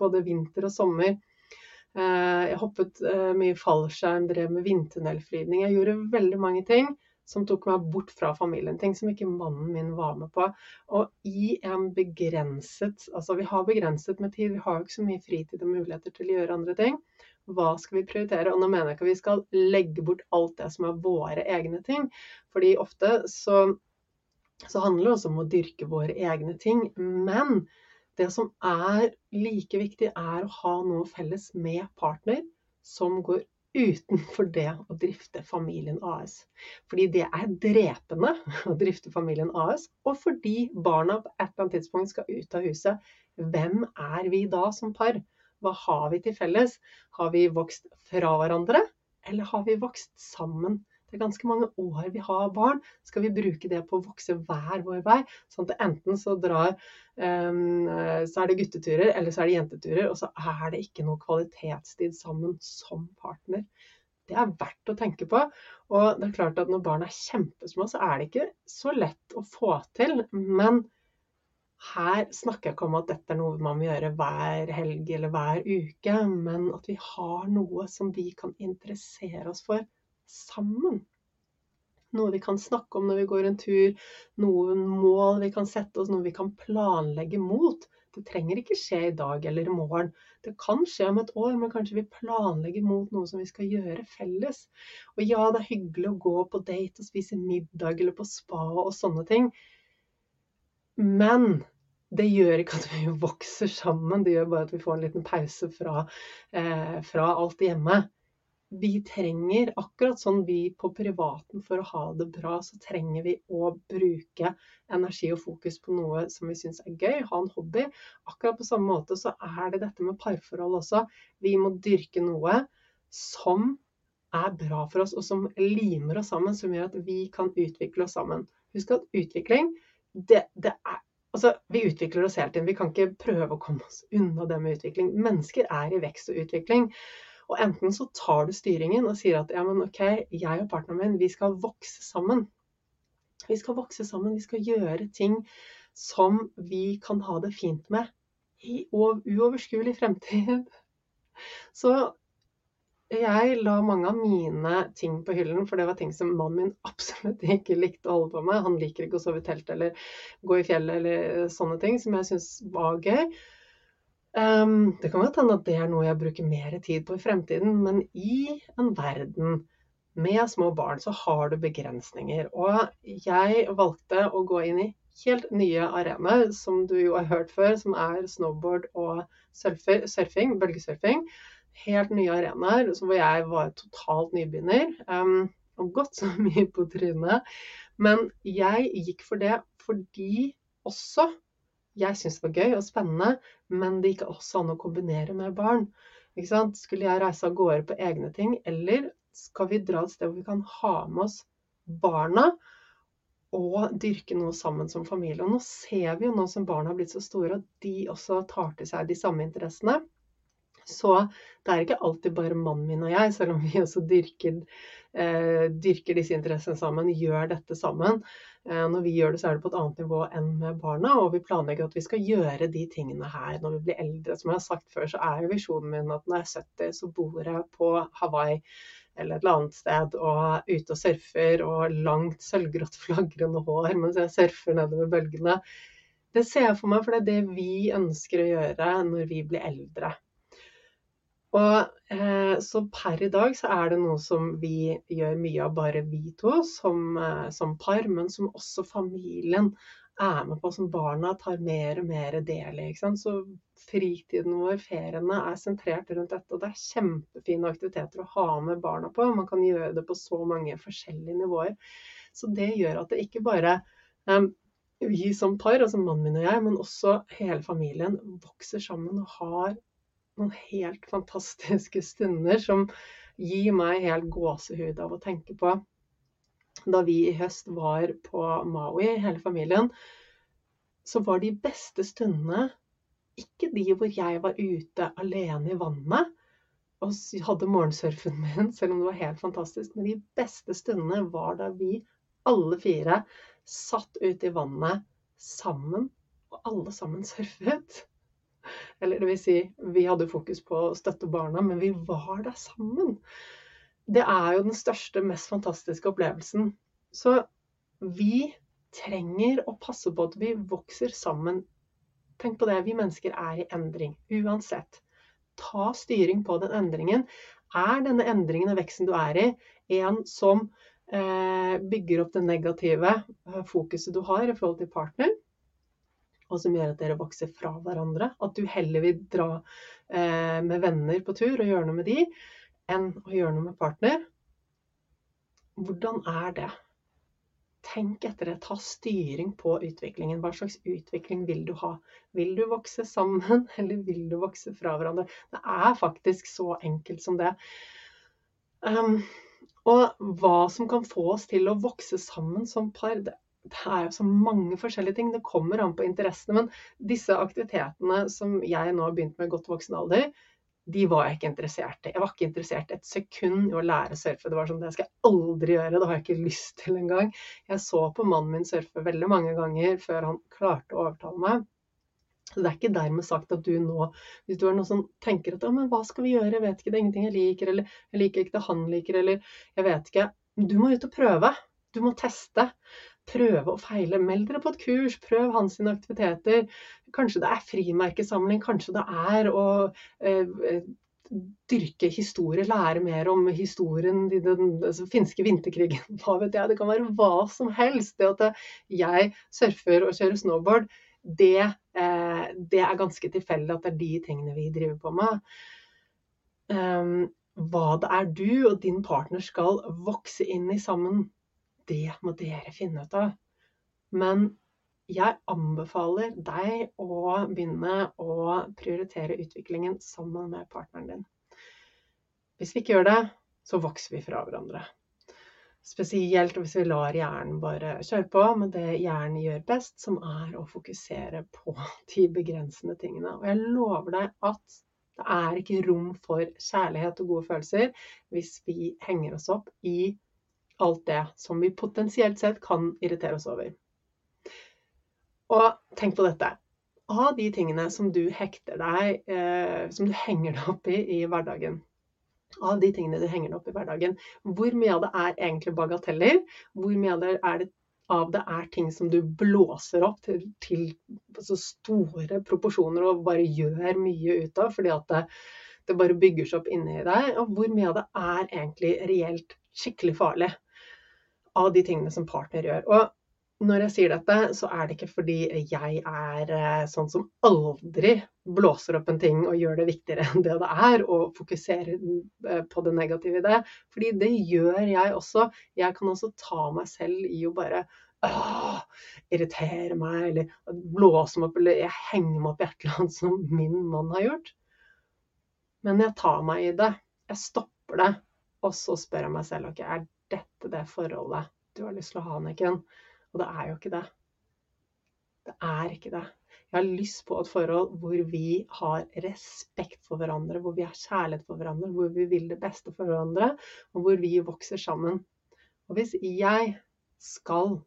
både vinter og sommer. Eh, jeg hoppet eh, mye fallskjerm, drev med vindtunnelflygning. Jeg gjorde veldig mange ting som tok meg bort fra familien. Ting som ikke mannen min var med på. Og i en begrenset Altså vi har begrenset med tid, vi har jo ikke så mye fritid og muligheter til å gjøre andre ting. Hva skal vi prioritere? Og nå mener jeg ikke at vi skal legge bort alt det som er våre egne ting. Fordi ofte så, så handler det også om å dyrke våre egne ting. Men det som er like viktig, er å ha noe felles med partner som går utenfor det å drifte familien AS. Fordi det er drepende å drifte familien AS, og fordi barna på et eller annet tidspunkt skal ut av huset. Hvem er vi da som par? Hva har vi til felles? Har vi vokst fra hverandre, eller har vi vokst sammen? Det er ganske mange år vi har barn. Skal vi bruke det på å vokse hver vår vei? Sånn at enten så drar um, Så er det gutteturer, eller så er det jenteturer. Og så er det ikke noe kvalitetstid sammen som partner. Det er verdt å tenke på. Og det er klart at når barn er kjempesmå, så er det ikke så lett å få til. Men her snakker jeg ikke om at dette er noe man må gjøre hver helg eller hver uke, men at vi har noe som vi kan interessere oss for sammen. Noe vi kan snakke om når vi går en tur, noen mål vi kan sette oss, noe vi kan planlegge mot. Det trenger ikke skje i dag eller i morgen. Det kan skje om et år, men kanskje vi planlegger mot noe som vi skal gjøre felles. Og ja, det er hyggelig å gå på date og spise middag eller på spa og sånne ting. Men det gjør ikke at vi vokser sammen, det gjør bare at vi får en liten pause fra, eh, fra alt hjemme vi trenger, akkurat sånn vi på privaten for å ha det bra, så trenger vi å bruke energi og fokus på noe som vi syns er gøy, ha en hobby. Akkurat på samme måte så er det dette med parforhold også. Vi må dyrke noe som er bra for oss, og som limer oss sammen, som gjør at vi kan utvikle oss sammen. Husk at utvikling, det, det er Altså, Vi utvikler oss hele tiden. Vi kan ikke prøve å komme oss unna det med utvikling. Mennesker er i vekst og utvikling. Og enten så tar du styringen og sier at ja, men ok, jeg og partneren min, vi skal vokse sammen. Vi skal vokse sammen, vi skal gjøre ting som vi kan ha det fint med i uoverskuelig fremtid. [laughs] Så jeg la mange av mine ting på hyllen, for det var ting som mannen min absolutt ikke likte å holde på med. Han liker ikke å sove i telt eller gå i fjellet eller sånne ting som jeg syns var gøy. Um, det kan godt hende at det er noe jeg bruker mer tid på i fremtiden, men i en verden med små barn så har du begrensninger. Og jeg valgte å gå inn i helt nye arenaer, som du jo har hørt før, som er snowboard og surfing, bølgesurfing helt nye arenaer hvor jeg var totalt nybegynner. Um, og gått så [laughs] mye på trynet. Men jeg gikk for det fordi også jeg syntes det var gøy og spennende, men det gikk også an å kombinere med barn. Skulle jeg reise av gårde på egne ting, eller skal vi dra et sted hvor vi kan ha med oss barna og dyrke noe sammen som familie? Og nå ser vi jo nå som barna har blitt så store, at de også tar til seg de samme interessene. Så det er ikke alltid bare mannen min og jeg, selv om vi også dyrker, eh, dyrker disse interessene sammen, gjør dette sammen. Eh, når vi gjør det, så er det på et annet nivå enn med barna, og vi planlegger at vi skal gjøre de tingene her når vi blir eldre. Som jeg har sagt før, så er jo visjonen min at når jeg er 70, så bor jeg på Hawaii eller et eller annet sted og er ute og surfer og langt sølvgrått [laughs] flagrende hår mens jeg surfer nedover bølgene. Det ser jeg for meg, for det er det vi ønsker å gjøre når vi blir eldre. Og eh, Så per i dag så er det noe som vi gjør mye av bare vi to som, eh, som, par, men som også familien er med på, som barna tar mer og mer del i. Så fritiden vår, feriene, er sentrert rundt dette. Og det er kjempefine aktiviteter å ha med barna på. Man kan gjøre det på så mange forskjellige nivåer. Så det gjør at det ikke bare um, vi som par, altså mannen min og jeg, men også hele familien vokser sammen og har noen helt fantastiske stunder som gir meg helt gåsehud av å tenke på. Da vi i høst var på Maui, hele familien, så var de beste stundene ikke de hvor jeg var ute alene i vannet og hadde morgensurfen [laughs] min, selv om det var helt fantastisk. Men de beste stundene var da vi alle fire satt ute i vannet sammen, og alle sammen [laughs] surfet. Eller det vil si, vi hadde fokus på å støtte barna, men vi var der sammen. Det er jo den største, mest fantastiske opplevelsen. Så vi trenger å passe på at vi vokser sammen. Tenk på det, vi mennesker er i endring. Uansett. Ta styring på den endringen. Er denne endringen og veksten du er i, en som eh, bygger opp det negative eh, fokuset du har i forhold til partner? Og som gjør at dere vokser fra hverandre. At du heller vil dra eh, med venner på tur og gjøre noe med de, enn å gjøre noe med partner. Hvordan er det? Tenk etter det. Ta styring på utviklingen. Hva slags utvikling vil du ha? Vil du vokse sammen, [laughs] eller vil du vokse fra hverandre? Det er faktisk så enkelt som det. Um, og hva som kan få oss til å vokse sammen som par, det det er jo så mange forskjellige ting. Det kommer an på interessene. Men disse aktivitetene som jeg nå har begynt med i godt voksen alder, de var jeg ikke interessert i. Jeg var ikke interessert et sekund i å lære å surfe. Det var sånn, det skal jeg aldri gjøre, det har jeg ikke lyst til engang. Jeg så på mannen min surfe veldig mange ganger før han klarte å overtale meg. Så det er ikke dermed sagt at du nå, hvis du er noen som tenker at men hva skal vi gjøre, jeg vet ikke, det er ingenting jeg liker, eller jeg liker ikke det han liker, eller jeg vet ikke. Du må ut og prøve. Du må teste prøve og feile. Meld dere på et kurs, prøv hans aktiviteter. Kanskje det er frimerkesamling, kanskje det er å eh, dyrke historie, lære mer om historien, den, den altså, finske vinterkrigen, [laughs] hva vet jeg. Det kan være hva som helst. Det at jeg surfer og kjører snowboard, det, eh, det er ganske tilfeldig at det er de tingene vi driver på med. Um, hva det er du og din partner skal vokse inn i sammen, det må dere finne ut av. Men jeg anbefaler deg å begynne å prioritere utviklingen sammen med partneren din. Hvis vi ikke gjør det, så vokser vi fra hverandre. Spesielt hvis vi lar hjernen bare kjøre på med det hjernen gjør best, som er å fokusere på [laughs] de begrensende tingene. Og jeg lover deg at det er ikke rom for kjærlighet og gode følelser hvis vi henger oss opp i alt det som vi potensielt sett kan irritere oss over. Og tenk på dette. av de tingene som du hekter deg, eh, som du henger deg opp i i hverdagen, av de tingene du henger deg opp i hverdagen, hvor mye av det er egentlig bagateller? Hvor mye av det er, det, av det er ting som du blåser opp til, til så store proporsjoner og bare gjør mye ut av fordi at det, det bare bygger seg opp inni deg? Og hvor mye av det er egentlig reelt skikkelig farlig av de tingene som partner gjør? Og når jeg sier dette, så er det ikke fordi jeg er eh, sånn som aldri blåser opp en ting og gjør det viktigere enn det det er, og fokuserer eh, på det negative i det. Fordi det gjør jeg også. Jeg kan også ta meg selv i å bare åh, irritere meg, eller blåse meg opp, eller jeg henger meg opp i et eller annet som min mann har gjort. Men jeg tar meg i det. Jeg stopper det. Og så spør jeg meg selv ok, er dette det forholdet du har lyst til å ha, Anniken. Og det er jo ikke det. Det er ikke det. Jeg har lyst på et forhold hvor vi har respekt for hverandre, hvor vi har kjærlighet for hverandre, hvor vi vil det beste for hverandre, og hvor vi vokser sammen. Og hvis jeg skal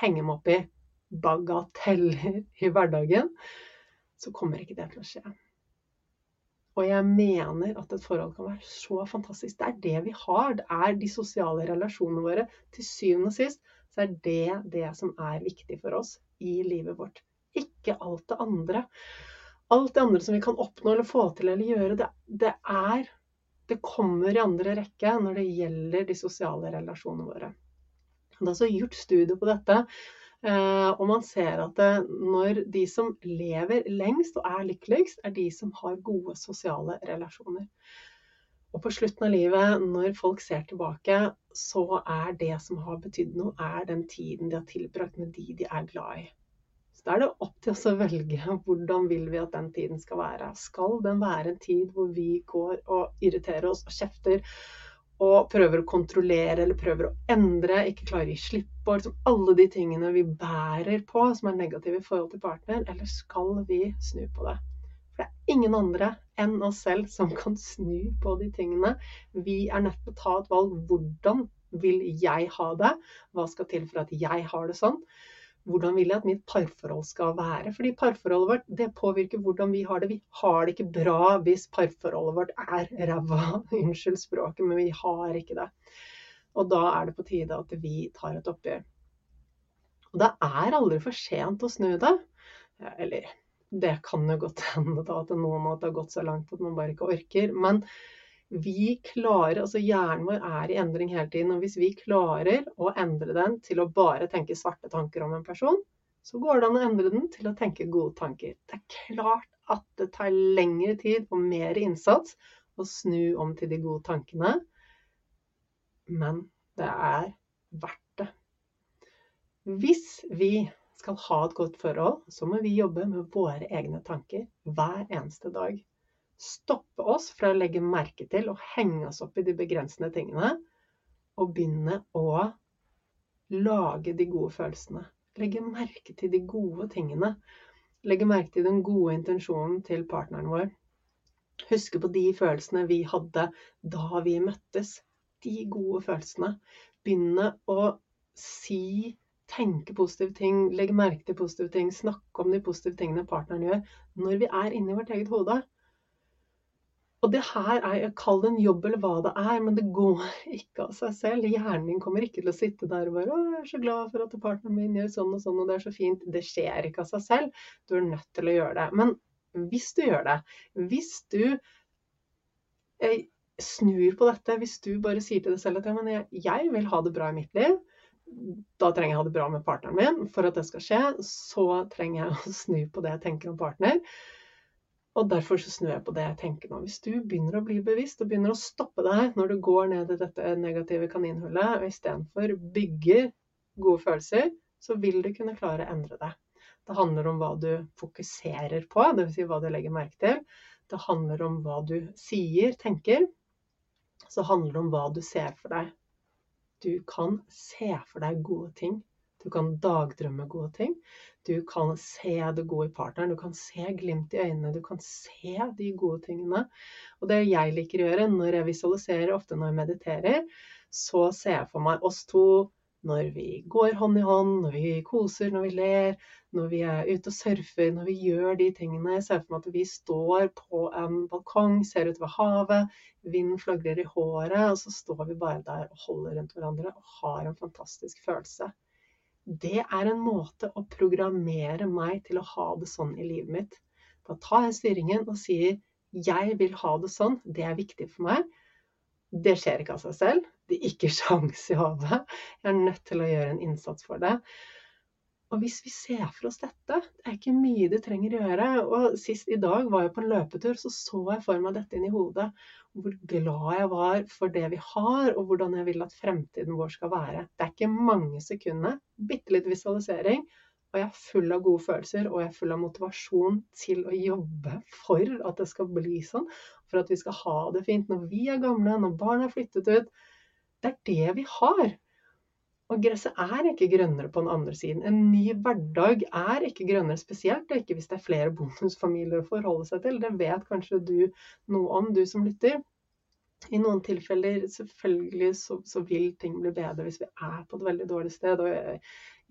henge meg opp i bagateller i hverdagen, så kommer ikke det til å skje. Og jeg mener at et forhold kan være så fantastisk. Det er det vi har. Det er de sosiale relasjonene våre. Til syvende og sist så er det det som er viktig for oss i livet vårt. Ikke alt det andre. Alt det andre som vi kan oppnå eller få til eller gjøre, det, det er Det kommer i andre rekke når det gjelder de sosiale relasjonene våre. Det er altså gjort studier på dette. Eh, og man ser at det, når de som lever lengst og er lykkeligst, er de som har gode sosiale relasjoner. Og på slutten av livet, når folk ser tilbake, så er det som har betydd noe, er den tiden de har tilbrakt med de de er glad i. Så da er det opp til oss å velge [laughs] hvordan vil vi at den tiden skal være. Skal den være en tid hvor vi går og irriterer oss og kjefter og prøver å kontrollere eller prøver å endre, ikke klarer å gi slipp på liksom alle de tingene vi bærer på som er negative i forhold til partner, eller skal vi snu på det? For det er ingen andre enn oss selv som kan snu på de tingene. Vi er nødt til å ta et valg. Hvordan vil jeg ha det? Hva skal til for at jeg har det sånn? Hvordan vil jeg at mitt parforhold skal være? Fordi parforholdet vårt det påvirker hvordan vi har det. Vi har det ikke bra hvis parforholdet vårt er ræva. [laughs] Unnskyld språket, men vi har ikke det. Og da er det på tide at vi tar et oppgjør. Og det er aldri for sent å snu det. Eller det kan jo godt [laughs] hende at noen at har gått så langt at man bare ikke orker. Men vi klarer, altså hjernen vår er i endring hele tiden. Og hvis vi klarer å endre den til å bare tenke svarte tanker om en person, så går det an å endre den til å tenke gode tanker. Det er klart at det tar lengre tid og mer innsats å snu om til de gode tankene, men det er verdt det. Hvis vi skal ha et godt forhold, så må vi jobbe med våre egne tanker hver eneste dag. Stoppe oss fra å legge merke til og henge oss opp i de begrensende tingene, og begynne å lage de gode følelsene. Legge merke til de gode tingene. Legge merke til den gode intensjonen til partneren vår. Huske på de følelsene vi hadde da vi møttes. De gode følelsene. Begynne å si tenke positive ting, legge merke til positive ting, snakke om de positive tingene partneren gjør, når vi er inni vårt eget hode. Og det her er, Kall det en jobb eller hva det er, men det går ikke av seg selv. Hjernen din kommer ikke til å sitte der og bare 'Å, jeg er så glad for at partneren min gjør sånn og sånn, og det er så fint'. Det skjer ikke av seg selv. Du er nødt til å gjøre det. Men hvis du gjør det, hvis du eh, snur på dette, hvis du bare sier til deg selv at ja, men jeg, jeg vil ha det bra i mitt liv, da trenger jeg å ha det bra med partneren min. For at det skal skje, så trenger jeg å snu på det jeg tenker om partner. Og derfor så snur jeg på det jeg tenker nå. Hvis du begynner å bli bevisst og begynner å stoppe deg når du går ned i dette negative kaninhullet, og istedenfor bygger gode følelser, så vil du kunne klare å endre det. Det handler om hva du fokuserer på, dvs. Si hva du legger merke til. Det handler om hva du sier, tenker. Så handler det om hva du ser for deg. Du kan se for deg gode ting. Du kan dagdrømme gode ting. Du kan se det gode i partneren. Du kan se glimt i øynene. Du kan se de gode tingene. Og det jeg liker å gjøre når jeg visualiserer, ofte når jeg mediterer, så ser jeg for meg oss to når vi går hånd i hånd, når vi koser, når vi ler, når vi er ute og surfer, når vi gjør de tingene. Jeg ser for meg at vi står på en balkong, ser utover havet, vinden flagrer i håret, og så står vi bare der og holder rundt hverandre og har en fantastisk følelse. Det er en måte å programmere meg til å ha det sånn i livet mitt. Da tar jeg styringen og sier 'jeg vil ha det sånn', det er viktig for meg. Det skjer ikke av seg selv. Det er ikke sjans i havet. Jeg er nødt til å gjøre en innsats for det. Og hvis vi ser for oss dette, det er ikke mye du trenger å gjøre. Og sist i dag var jeg på en løpetur, så så jeg for meg dette inn i hodet. Hvor glad jeg var for det vi har, og hvordan jeg vil at fremtiden vår skal være. Det er ikke mange sekundene, bitte litt visualisering, og jeg er full av gode følelser, og jeg er full av motivasjon til å jobbe for at det skal bli sånn for at vi skal ha det fint når vi er gamle, når barn har flyttet ut. Det er det vi har. Og gresset er ikke grønnere på den andre siden. En ny hverdag er ikke grønnere, spesielt ikke hvis det er flere bonusfamilier å forholde seg til. Det vet kanskje du noe om, du som lytter. I noen tilfeller selvfølgelig så, så, vil ting bli bedre hvis vi er på et veldig dårlig sted. Og jeg,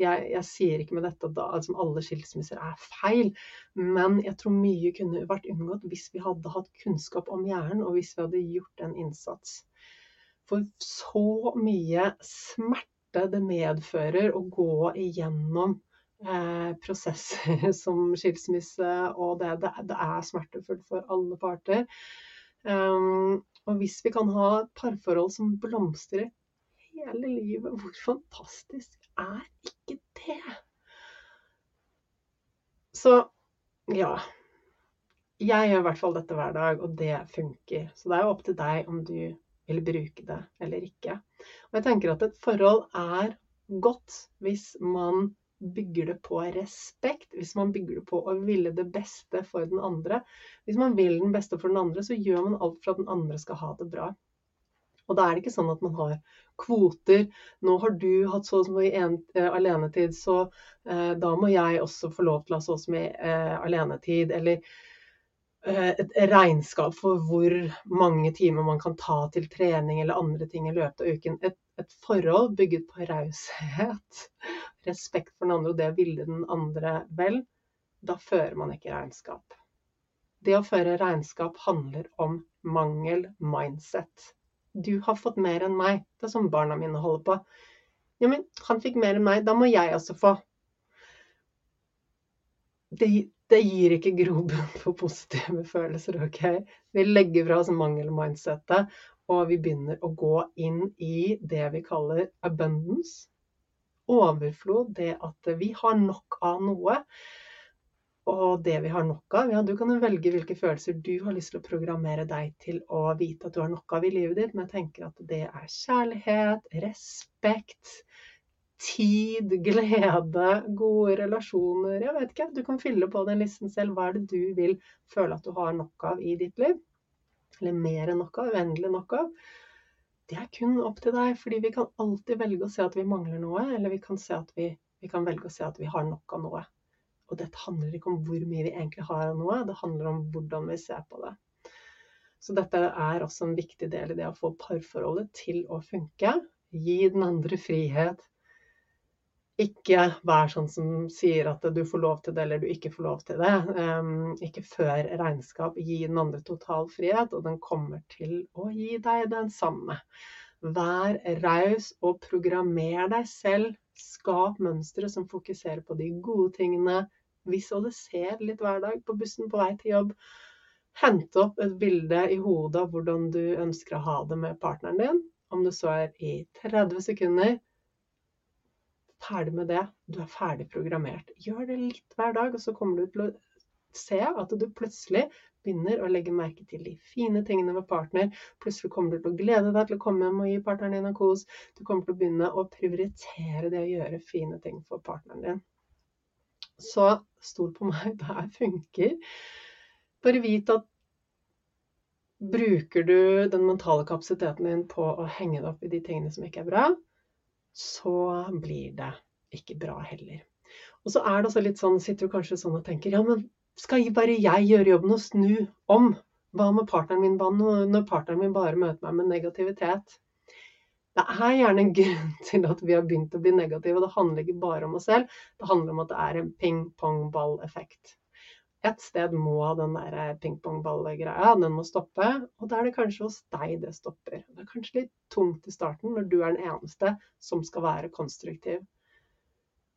jeg, jeg sier ikke med dette at altså, alle skilsmisser er feil, men jeg tror mye kunne vært unngått hvis vi hadde hatt kunnskap om hjernen, og hvis vi hadde gjort en innsats. For så mye smerte det medfører å gå igjennom eh, prosesser [laughs] som skilsmisse, og det, det, det er smertefullt for alle parter. Um, og hvis vi kan ha et parforhold som blomstrer hele livet, hvor fantastisk er ikke det? Så ja. Jeg gjør i hvert fall dette hver dag, og det funker. Så det er jo opp til deg om du vil bruke det eller ikke. Og jeg tenker at et forhold er godt hvis man bygger det på respekt, hvis man bygger det på å ville det beste for den andre. Hvis man vil den beste for den andre, så gjør man alt for at den andre skal ha det bra. Og da er det ikke sånn at man har kvoter. Nå har du hatt så mye uh, alenetid, så eh, da må jeg også få lov til å ha så mye eh, alenetid. Eller Eh, et regnskap for hvor mange timer man kan ta til trening eller andre ting i løpet av uken. Et, et forhold bygget på raushet, [laughs] respekt for den andre og det å ville den andre vel, da fører man ikke regnskap. Det å føre regnskap handler om mangel-mindset. Du har fått mer enn meg. Det er som barna mine holder på. Ja, men han fikk mer enn meg, da må jeg også få. Det, det gir ikke grobunn for positive følelser, OK? Vi legger fra oss mangel-mindsetet, og vi begynner å gå inn i det vi kaller abundance. Overflod, det at vi har nok av noe. Og det vi har nok av Ja, du kan jo velge hvilke følelser du har lyst til å programmere deg til å vite at du har nok av i livet ditt, men jeg tenker at det er kjærlighet, respekt, tid, glede, gode relasjoner Jeg vet ikke. Du kan fylle på den listen selv. Hva er det du vil føle at du har nok av i ditt liv? Eller mer enn nok av, uendelig nok av. Det er kun opp til deg, fordi vi kan alltid velge å se at vi mangler noe, eller vi kan, vi, vi kan velge å se at vi har nok av noe. Og dette handler ikke om hvor mye vi egentlig har av noe, det handler om hvordan vi ser på det. Så dette er også en viktig del i det å få parforholdet til å funke. Gi den andre frihet, ikke vær sånn som sier at du får lov til det eller du ikke får lov til det. Um, ikke før regnskap. Gi den andre total frihet, og den kommer til å gi deg den samme. Vær raus og programmer deg selv. Skap mønstre som fokuserer på de gode tingene. Visualiser litt hver dag på bussen på vei til jobb. Hente opp et bilde i hodet av hvordan du ønsker å ha det med partneren din. Om det så er i 30 sekunder ferdig med det. Du er ferdig programmert. Gjør det litt hver dag, og så kommer du til å se at du plutselig begynner å legge merke til de fine tingene ved partner. Plutselig kommer du til å glede deg til å komme hjem og gi partneren din en kos. Du kommer til å begynne å prioritere det å gjøre fine ting for partneren din. Så stol på meg, det her funker. Bare vit at bruker du den mentale kapasiteten din på å henge deg opp i de tingene som ikke er bra, så blir det ikke bra heller. Og så er det også litt sånn, sitter du kanskje sånn og tenker ja, men skal bare jeg gjøre jobben og snu om? Hva med partneren min? Når partneren min bare møter meg med negativitet? Det er gjerne en [laughs] grunn til at vi har begynt å bli negative, og det handler ikke bare om oss selv. Det handler om at det er en ping-pong-ball-effekt. Et sted må den der ping-pong-ball-greia den må stoppe, og da er det kanskje hos deg det stopper. Det er kanskje litt tungt i starten når du er den eneste som skal være konstruktiv.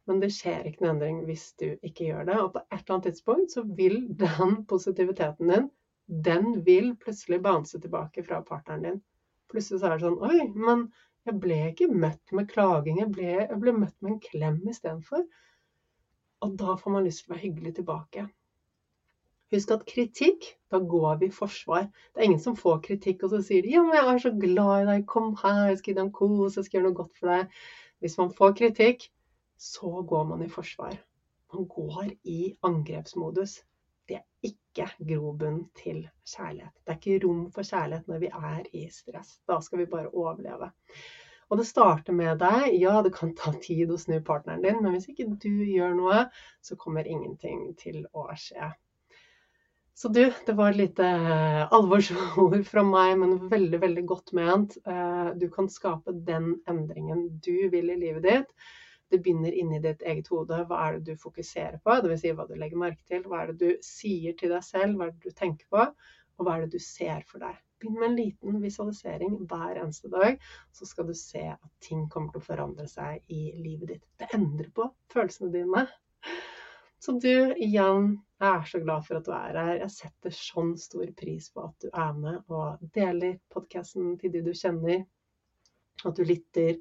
Men det skjer ikke noen endring hvis du ikke gjør det. Og på et eller annet tidspunkt så vil den positiviteten din, den vil plutselig bounce tilbake fra partneren din. Plutselig så er det sånn Oi, men jeg ble ikke møtt med klaging, jeg ble, jeg ble møtt med en klem istedenfor. Og da får man lyst til å være hyggelig tilbake. Husk at kritikk, da går vi i forsvar. Det er ingen som får kritikk, og så sier de 'ja, men jeg er så glad i deg, kom her, jeg skal gi deg en kos, jeg skal gjøre noe godt for deg'. Hvis man får kritikk, så går man i forsvar. Man går i angrepsmodus. Det er ikke grobunn til kjærlighet. Det er ikke rom for kjærlighet når vi er i stress. Da skal vi bare overleve. Og det starter med deg. Ja, det kan ta tid å snu partneren din, men hvis ikke du gjør noe, så kommer ingenting til å skje. Så du, det var et lite eh, alvorsord [laughs] fra meg, men veldig, veldig godt ment. Eh, du kan skape den endringen du vil i livet ditt. Det begynner inni ditt eget hode. Hva er det du fokuserer på? Dvs. Si hva du legger merke til. Hva er det du sier til deg selv? Hva er det du tenker på? Og hva er det du ser for deg? Begynn med en liten visualisering hver eneste dag, så skal du se at ting kommer til å forandre seg i livet ditt. Det endrer på følelsene dine. Så du, igjen, jeg er så glad for at du er her. Jeg setter sånn stor pris på at du er med og deler podkasten til de du kjenner. At du lytter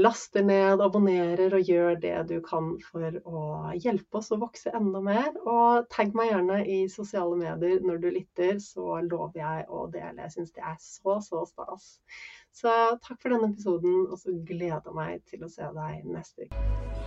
laster ned, abonnerer og gjør det du kan for å hjelpe oss å vokse enda mer. Og tagg meg gjerne i sosiale medier når du lytter, så lover jeg å dele. Jeg syns det er så, så stas. Så takk for denne episoden, og så gleder jeg meg til å se deg neste uke.